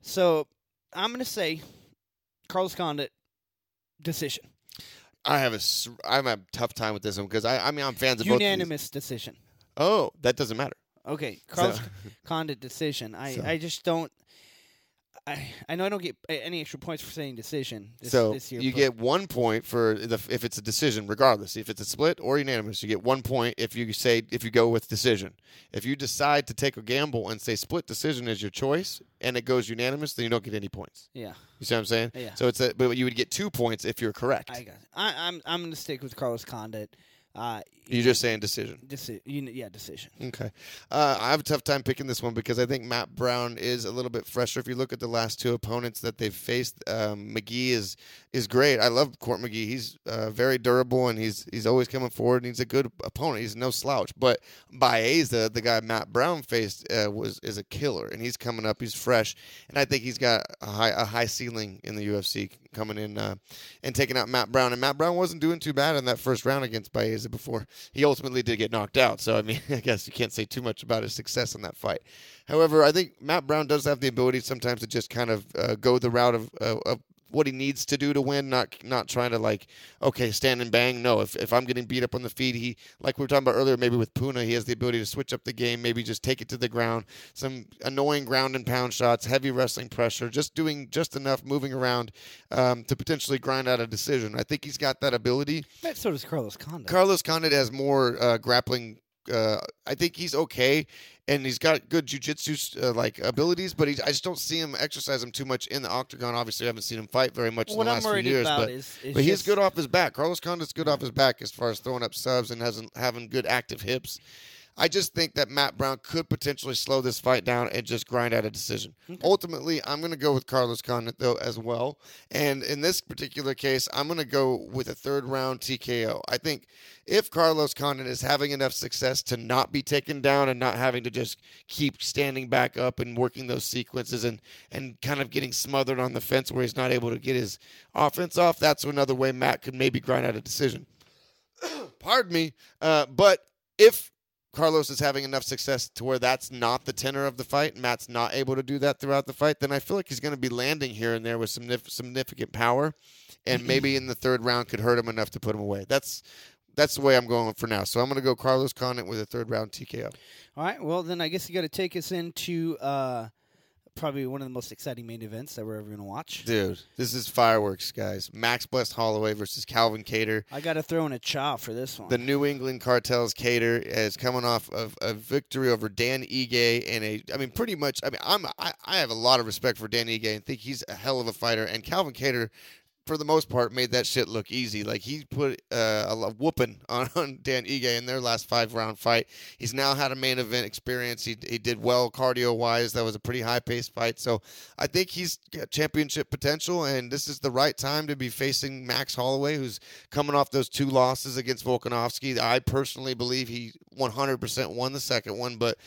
So I'm gonna say Carlos Condit decision, I have a I have a tough time with this one because I I mean I'm fans of both. of unanimous decision. Oh, that doesn't matter. Okay, Carlos So- Condit decision. I, So- I just don't. I I know I don't get any extra points for saying decision this, so this year. you get one point for the if it's a decision, regardless if it's a split or unanimous. You get one point if you say if you go with decision. If you decide to take a gamble and say split decision is your choice and it goes unanimous, then you don't get any points. yeah. You see what I'm saying? Yeah. So it's a but you would get two points if you're correct. I got. It. I, I'm I'm gonna stick with Carlos Condit. Uh, You're just saying decision. deci- you, yeah, decision. Okay. Uh, I have a tough time picking this one because I think Matt Brown is a little bit fresher. If you look at the last two opponents that they've faced, um, McGee is is great. I love Court McGee. He's uh, very durable and he's he's always coming forward. and He's a good opponent. He's no slouch. But Baeza, the guy Matt Brown faced, uh, was is a killer, and he's coming up. He's fresh, and I think he's got a high a high ceiling in the UFC coming in uh, and taking out Matt Brown. And Matt Brown wasn't doing too bad in that first round against Baeza before he ultimately did get knocked out. So I mean, I guess you can't say too much about his success in that fight. However, I think Matt Brown does have the ability sometimes to just kind of uh, go the route of, uh, of what he needs to do to win, not not trying to like, okay, stand and bang. No, if, if I'm getting beat up on the feet, he like we were talking about earlier, maybe with Puna, he has the ability to switch up the game, maybe just take it to the ground, some annoying ground and pound shots, heavy wrestling pressure, just doing just enough moving around um, to potentially grind out a decision. I think he's got that ability. So does Carlos Condit. Carlos Condit has more uh, grappling Uh, I think he's okay, and he's got good jujitsu uh, like abilities, but I just don't see him exercise him too much in the octagon. Obviously, I haven't seen him fight very much what in the I'm last few years, but is, is but he's good off his back. Carlos Condit's good off his back as far as throwing up subs and hasn't having good active hips. I just think that Matt Brown could potentially slow this fight down and just grind out a decision. Ultimately, I'm going to go with Carlos Condit though as well. And in this particular case, I'm going to go with a third round TKO. I think if Carlos Condit is having enough success to not be taken down and not having to just keep standing back up and working those sequences and and kind of getting smothered on the fence where he's not able to get his offense off, that's another way Matt could maybe grind out a decision. Pardon me, uh, but if Carlos is having enough success to where that's not the tenor of the fight, and Matt's not able to do that throughout the fight, then I feel like he's going to be landing here and there with some nif- significant power, and maybe in the third round could hurt him enough to put him away. That's that's the way I'm going for now. So I'm going to go Carlos Condit with a third round TKO. All right. Well, then I guess you got to take us into uh, probably one of the most exciting main events that we're ever going to watch. Dude, this is fireworks, guys. Max Blessed Holloway versus Calvin Kattar. I got to throw in a chow for this one. The New England Cartels Kattar is coming off of a victory over Dan Ige and a I mean pretty much I mean I'm I, I have a lot of respect for Dan Ige and think he's a hell of a fighter and Calvin Kattar for the most part made that shit look easy. Like he put uh, a whooping on, on Dan Ige in their last five round fight. He's now had a main event experience. He, he did well cardio wise. That was a pretty high paced fight. So I think he's got championship potential, and this is the right time to be facing Max Holloway, who's coming off those two losses against Volkanovski. I personally believe he 100% won the second one, but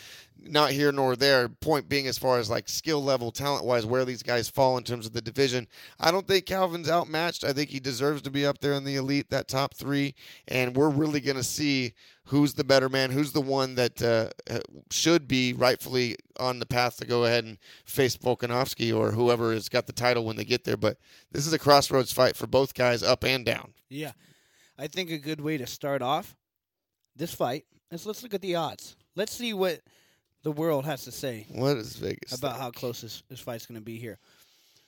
not here nor there. Point being, as far as like skill level, talent wise, where these guys fall in terms of the division, I don't think Calvin's outmatched. I think he deserves to be up there in the elite, that top three, and we're really going to see who's the better man, who's the one that uh, should be rightfully on the path to go ahead and face Volkanovski or whoever has got the title when they get there. But this is a crossroads fight for both guys, up and down. yeah. I think a good way to start off this fight is let's look at the odds. Let's see what the world has to say What is Vegas? about how close this, this fight's going to be here.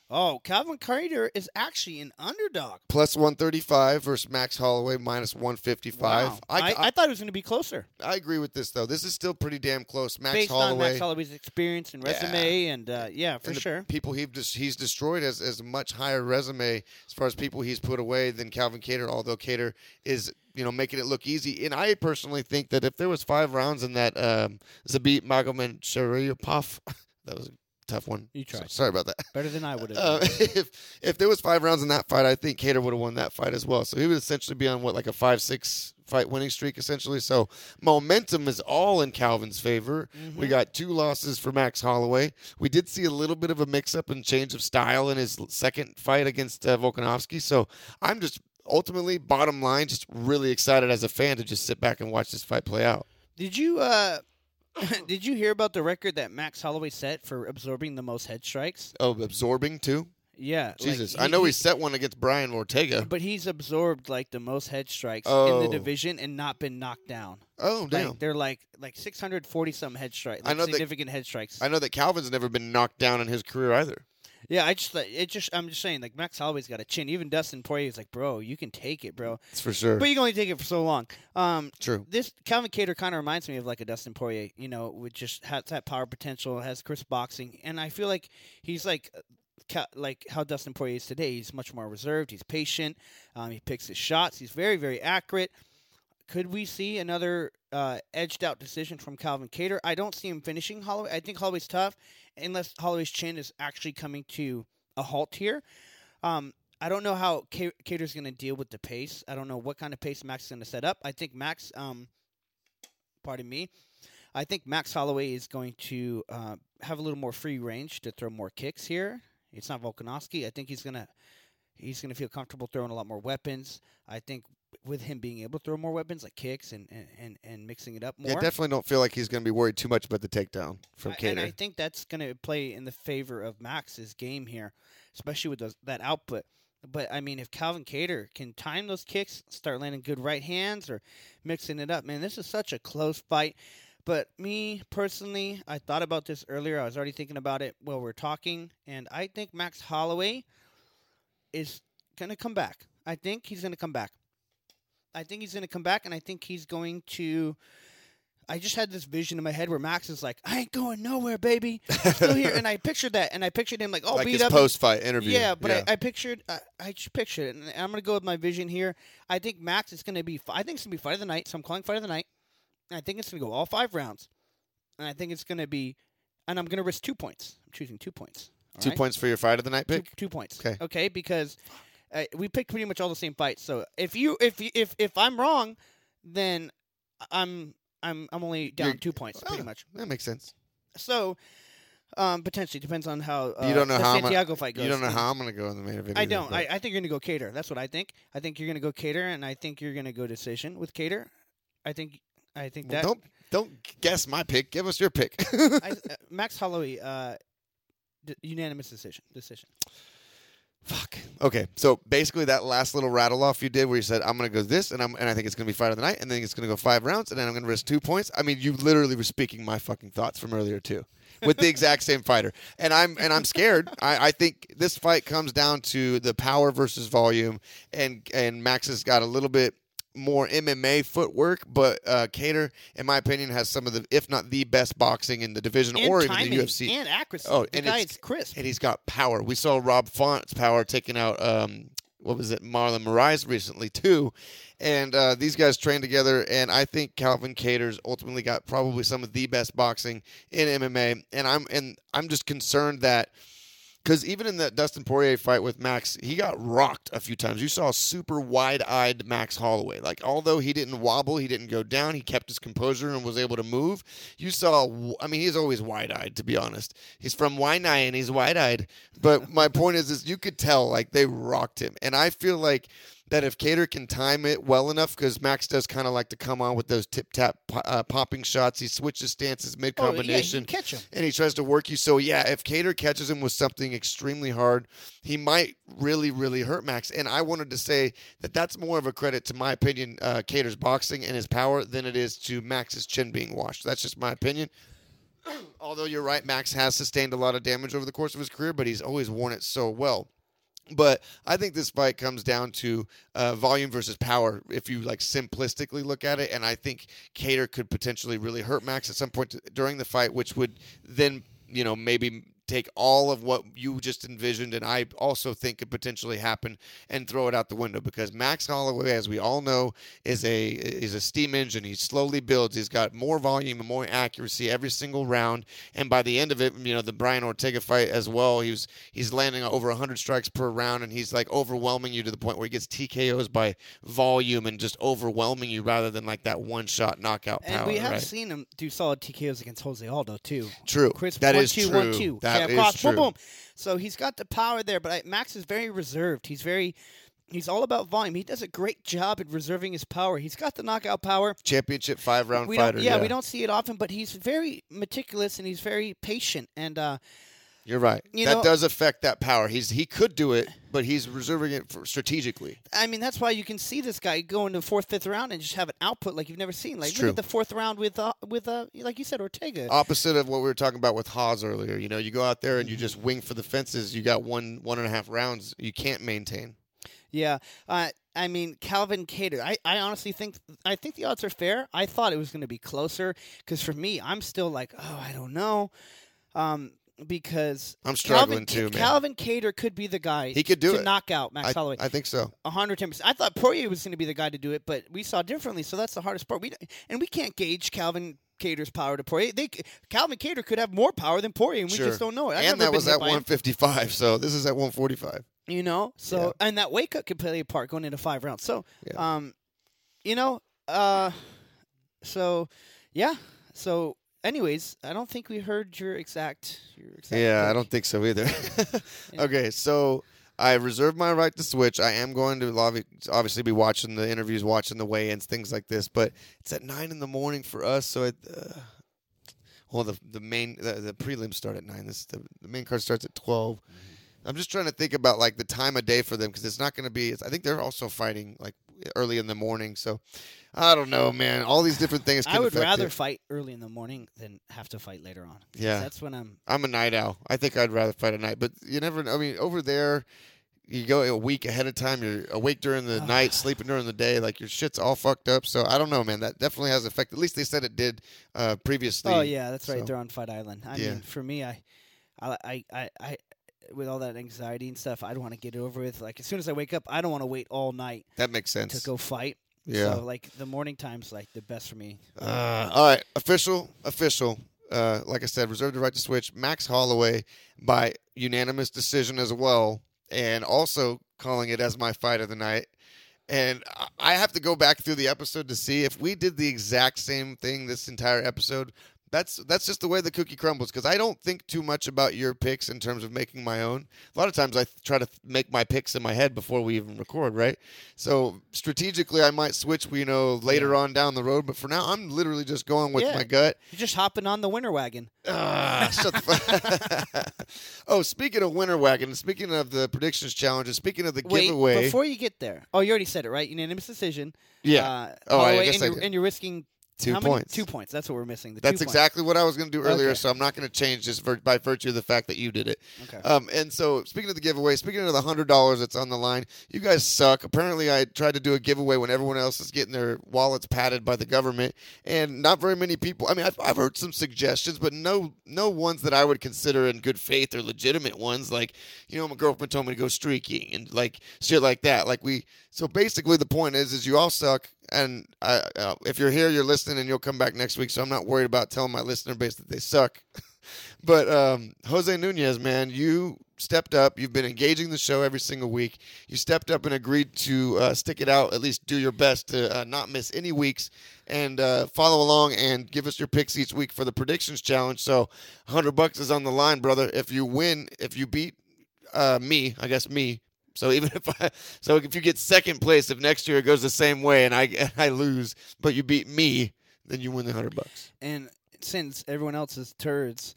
Oh, Calvin Kattar is actually an underdog. Plus 135 versus Max Holloway minus 155. Wow. I, I, I thought it was going to be closer. I agree with this though. This is still pretty damn close. Max based Holloway, on Max Holloway's experience and resume, and uh, yeah, for and the sure. people he he's destroyed as, has a much higher resume as far as people he's put away than Calvin Kattar. Although Kattar is you know making it look easy, and I personally think that if there was five rounds in that um, Zabit Magomedsharipov, that was tough one. You So- tried. sorry about that. Better than I would have. Uh, if if there was five rounds in that fight, I think Kattar would have won that fight as well. So he would essentially be on what like a five six fight winning streak essentially. So momentum is all in Calvin's favor. Mm-hmm. We got two losses for Max Holloway. We did see a little bit of a mix up and change of style in his second fight against uh, Volkanovski. So I'm just ultimately bottom line just really excited as a fan to just sit back and watch this fight play out. did you uh, did you hear about the record that Max Holloway set for absorbing the most head strikes? Oh, absorbing too. Yeah, like, Jesus, I know he set one against Brian Ortega. but he's absorbed like the most head strikes in Oh. the division and not been knocked down. Oh damn. They're like like 640 some head strikes, I like know that- significant head strikes. I know that Calvin's never been knocked down in his career either. Yeah, I just like, it just I'm just saying like Max Holloway's got a chin. Even Dustin Poirier is like, bro, you can take it, bro. That's for sure. But you can only take it for so long. Um, True. this Calvin Kattar kind of reminds me of like a Dustin Poirier, you know, which just has that power potential, has crisp boxing, and I feel like he's like. uh, Like how Dustin Poirier is today, he's much more reserved. He's patient. Um, he picks his shots. He's very, very accurate. Could we see another uh, edged out decision from Calvin Kattar? I don't see him finishing Holloway. I think Holloway's tough, unless Holloway's chin is actually coming to a halt here. Um, I don't know how Ca- Kattar's going to deal with the pace. I don't know what kind of pace Max is going to set up. I think Max, um, pardon me, I think Max Holloway is going to uh, have a little more free range to throw more kicks here. It's not Volkanovski. I think he's gonna he's gonna feel comfortable throwing a lot more weapons. I think with him being able to throw more weapons like kicks and and, and, and mixing it up more. Yeah, definitely don't feel like he's going to be worried too much about the takedown from I- Kattar. And I think that's going to play in the favor of Max's game here, especially with those, that output. But I mean, if Calvin Kattar can time those kicks, start landing good right hands or mixing it up, man, this is such a close fight. But me personally, I thought about this earlier. I was already thinking about it while we are talking, and I think Max Holloway is going to come back. I think he's going to come back. I think he's going to come back, and I think he's going to I just had this vision in my head where Max is like, "I ain't going nowhere, baby, I'm still here," and I pictured that, and I pictured him like, "Oh, like beat his up." post fight interview. Yeah, but I, I pictured, I, I just pictured it, and I'm gonna go with my vision here. I think Max is gonna be, I think it's gonna be fight of the night. So I'm calling fight of the night. And I think it's gonna go all five rounds, and I think it's gonna be, and I'm gonna risk two points. I'm choosing two points. all two right? points for your fight of the night Two, pick. two points. Okay. Okay, because uh, we picked pretty much all the same fights. So if you if you, if if I'm wrong, then I'm I'm I'm only down You're- two points pretty Ah, much. That makes sense. So um, potentially depends on how uh, you don't know the how I'm Santiago fight goes. You don't know how I'm going to go in the main event. I don't. I, I think you're gonna go Kattar. That's what I think. I think you're gonna go Kattar, and I think you're gonna go decision with Kattar. I think I think Well, that don't don't guess my pick. Give us your pick. I, uh, Max Holloway uh, d- unanimous decision. Decision. Fuck. Okay, so basically that last little rattle off you did, where you said I'm gonna go this, and I'm and I think it's gonna be fight of the night, and then it's gonna go five rounds, and then I'm gonna risk two points. I mean, you literally were speaking my fucking thoughts from earlier too, with the exact same fighter, and I'm and I'm scared. I, I think this fight comes down to the power versus volume, and and Max has got a little bit more MMA footwork, but uh, Kattar, in my opinion, has some of the, if not the best boxing in the division And or even the UFC. and accuracy. Oh, and it's- crisp. and he's got power. We saw Rob Font's power taking out um, what was it, Marlon Moraes recently too, and uh, these guys trained together. And I think Calvin Kattar's ultimately got probably some of the best boxing in MMA. And I'm and I'm just concerned that. Because even in that Dustin Poirier fight with Max, he got rocked a few times. You saw super wide-eyed Max Holloway. Like, although he didn't wobble, he didn't go down. He kept his composure and was able to move. You saw. I mean, he's always wide-eyed. To be honest, he's from Waianae and he's wide-eyed. But my point is, is you could tell like they rocked him, and I feel like that if Kattar can time it well enough, because Max does kind of like to come on with those tip tap uh, popping shots. He switches stances mid Oh, yeah, combination catch him. and he tries to work you. So yeah, if Kattar catches him with something extremely hard, he might really, really hurt Max. And I wanted to say that that's more of a credit to my opinion, uh, Kattar's boxing and his power than it is to Max's chin being washed. That's just my opinion. Although you're right, Max has sustained a lot of damage over the course of his career, but he's always worn it so well. But I think this fight comes down to uh, volume versus power, if you like simplistically look at it. And I think Kattar could potentially really hurt Max at some point during the fight, which would then, you know, maybe take all of what you just envisioned and I also think could potentially happen and throw it out the window because Max Holloway as we all know is a is a steam engine he slowly builds he's got more volume and more accuracy every single round and by the end of it you know the Brian Ortega fight as well he was he's landing over 100 strikes per round and he's like overwhelming you to the point where he gets TKOs by volume and just overwhelming you rather than like that one shot knockout And power we have right? seen him do solid TKOs against Jose Aldo too. True. Chris, That one, is two, true. one, two. That Jab is cross, true. boom, boom. So he's got the power there, but I, Max is very reserved. He's very, he's all about volume. He does a great job at reserving his power. He's got the knockout power. Championship five round We fighter. don't, yeah, we don't see it often, but he's very meticulous and he's very patient. And uh, You're right. You that know- does affect that power. He's he could do it, but he's reserving it for strategically. I mean, that's why you can see this guy go into fourth, fifth round and just have an output like you've never seen. Like It's look true. at the fourth round with uh, with uh, like you said, Ortega. Opposite of what we were talking about with Hawes earlier. You know, you go out there and you Mm-hmm. just wing for the fences. You got one one and a half rounds. You can't maintain. Yeah, uh, I mean Calvin Kattar. I, I honestly think I think the odds are fair. I thought it was going to be closer because for me, I'm still like, oh, I don't know, um, because I'm struggling Calvin, too, man. Calvin Kattar could be the guy. He could do to it. knock out Max I, Holloway. I think so. 110. percent I thought Poirier was going to be the guy to do it, but we saw differently. So that's the hardest part. We and we can't gauge Calvin Kattar's power to Poirier. They Calvin Kattar could have more power than Poirier, and we Sure. just don't know it. I've and that was at by him. 155. So this is at 145. You know, so Yeah. and that weight cut could play a part going into five rounds. So, Yeah. um, you know, uh, so yeah. So, anyways, I don't think we heard your exact. Your exact Yeah, I don't think so either. Yeah. Okay, so I reserve my right to switch. I am going to obviously be watching the interviews, watching the weigh-ins, things like this. But it's at nine in the morning for us, so it. Uh, well, the the main the, the prelims start at nine. This the, the main card starts at 12 I'm just trying to think about like the time of day for them because it's not going to be. It's, I think they're also fighting like early in the morning. So I don't know, man. All these different things. Can I would affect rather it. fight early in the morning than have to fight later on. Yeah. that's when I'm. I'm a night owl. I think I'd rather fight at night, but you never. I mean, over there, you go a week ahead of time. You're awake during the night, sleeping during the day. Like your shit's all fucked up. So I don't know, man. That definitely has effect. At least they said it did uh, previously. Oh yeah, that's right. They're on Fight Island. I Yeah. mean, for me, I, I, I, I, I, with all that anxiety and stuff, I don't want to get it over with. Like as soon as I wake up, I don't want to wait all night That makes sense to go fight. Yeah. So like the morning time's like the best for me. Uh, all right, official, official. Uh, like I said, reserve the right to switch. Max Holloway by unanimous decision as well, and also calling it as my fight of the night. And I- I have to go back through the episode to see if we did the exact same thing this entire episode. That's that's just the way the cookie crumbles because I don't think too much about your picks in terms of making my own. A lot of times I th- try to th- make my picks in my head before we even record, right? So strategically, I might switch, you know, later on down the road. But for now, I'm literally just going with Yeah. my gut. You're just hopping on the winter wagon. Ah, shut the fuck. oh, speaking of winter wagon, speaking of the predictions challenges, speaking of the Wait, giveaway, before you get there. Oh, you already said it, right? Unanimous decision. yeah, Uh, Oh, I guess and, I you're, and you're risking two how many? points. Two points. That's what we're missing. The That's two points. exactly what I was going to do earlier, Okay. so I'm not going to change vir- by virtue of the fact that you did it. Okay. Um, and so, speaking of the giveaway, speaking of the hundred dollars that's on the line, you guys suck. Apparently, I tried to do a giveaway when everyone else is getting their wallets padded by the government, and not very many people. I mean, I've, I've heard some suggestions, but no, no ones that I would consider in good faith or legitimate ones. Like, you know, my girlfriend told me to go streaking and like shit like that. Like we. So basically, the point is, is you all suck. And I, uh, if you're here, you're listening, and you'll come back next week. So I'm not worried about telling my listener base that they suck. But um, Jose Nunez, man, you stepped up. You've been engaging the show every single week. You stepped up and agreed to uh, stick it out, at least do your best to uh, not miss any weeks and uh, follow along and give us your picks each week for the predictions challenge. So 100 bucks is on the line, brother. If you win, if you beat uh, me, I guess me. So even if I, so if you get second place, if next year it goes the same way and I and I lose, but you beat me, then you win the hundred bucks. And since everyone else is turds,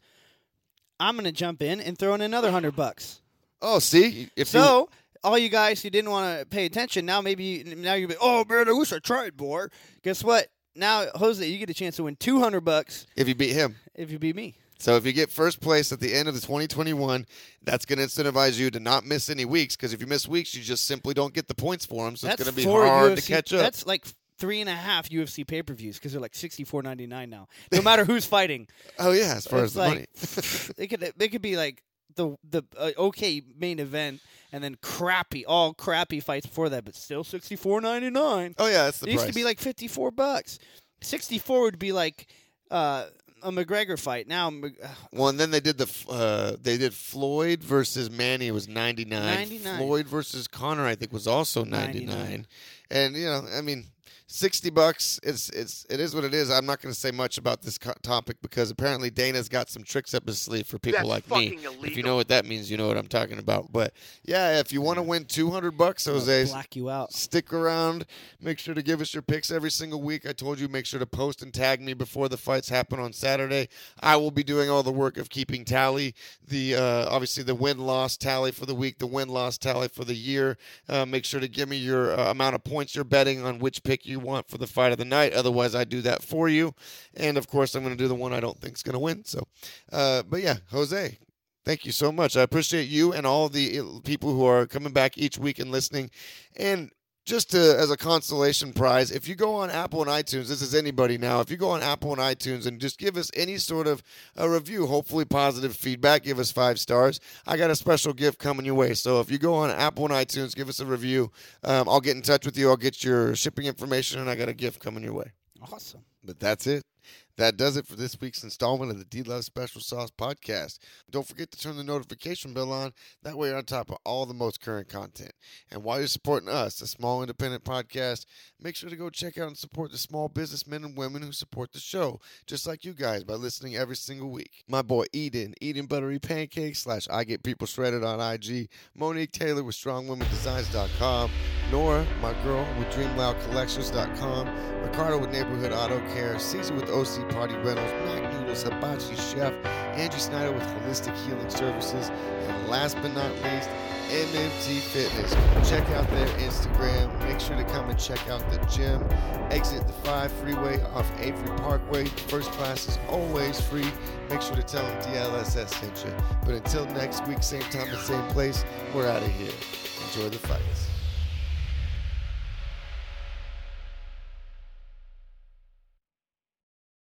I'm gonna jump in and throw in another hundred bucks. Oh, see, if you, So all you guys who didn't want to pay attention, now maybe now you're oh man, I wish I tried more. Guess what? Now Jose, you get a chance to win two hundred bucks if you beat him. if you beat me. So if you get first place at the end of the 2021, that's going to incentivize you to not miss any weeks. Because if you miss weeks, you just simply don't get the points for them. So that's it's going to be hard UFC, to catch up. That's like three and a half UFC pay per views because they're like sixty four ninety nine now. No matter who's fighting, oh yeah, as far it's as the like money. it could it could be like the the uh, okay main event and then crappy all crappy fights before that, but still sixty four ninety nine. oh yeah, that's the It used to be like fifty four bucks. Sixty four would be like uh, a McGregor fight. Now uh, well, and then they did the f- uh, they did Floyd versus Manny it was 99. 99. Floyd versus Conor I think was also 99. 99. And you know, I mean, 60 bucks it's it's it is what it is. I'm not going to say much about this co- topic because apparently Dana's got some tricks up his sleeve for people like me. If you know what that means, you know what I'm talking about. But yeah, if you want to win 200 bucks, Jose, black you out. stick around. Make sure to give us your picks every single week. I told you, make sure to post and tag me before the fights happen on Saturday. I will be doing all the work of keeping tally. The uh, obviously the win loss tally for the week, the win loss tally for the year. Uh, make sure to give me your uh, amount of points you're betting on which pick you want for the fight of the night. Otherwise, I do that for you. And of course, I'm going to do the one I don't think is going to win. So, uh, but yeah, Jose, Thank you so much. I appreciate you and all the uh, people who are coming back each week and listening. And just to, as a consolation prize, if you go on Apple and iTunes, this is anybody now. If you go on Apple and iTunes and just give us any sort of a review, hopefully positive feedback, give us five stars. I got a special gift coming your way. So if you go on Apple and iTunes, give us a review. Um, I'll get in touch with you. I'll get your shipping information, and I got a gift coming your way. Awesome. But that's it. That does it for this week's installment of the D Love Special Sauce podcast. Don't forget to turn the notification bell on. That way, you're on top of all the most current content. And while you're supporting us, a small independent podcast, make sure to go check out and support the small businessmen and women who support the show, just like you guys, by listening every single week. My boy Eden, Eden Buttery Pancakes slash I Get People Shredded on IG, Monique Taylor with StrongWomenDesigns.com, Nora, my girl, with DreamLoudCollections.com, Ricardo with Neighborhood Auto Care, Caesar with OC Party Rentals, Mac Noodles, Hibachi Chef, Angie Snyder with Holistic Healing Services, and last but not least, MMT Fitness. Check out their Instagram. Make sure to come and check out the gym. Exit the 5 freeway off Avery Parkway. First class is always free. Make sure to tell them DLSS sent you. But until next week, same time and same place, we're out of here. enjoy the fights.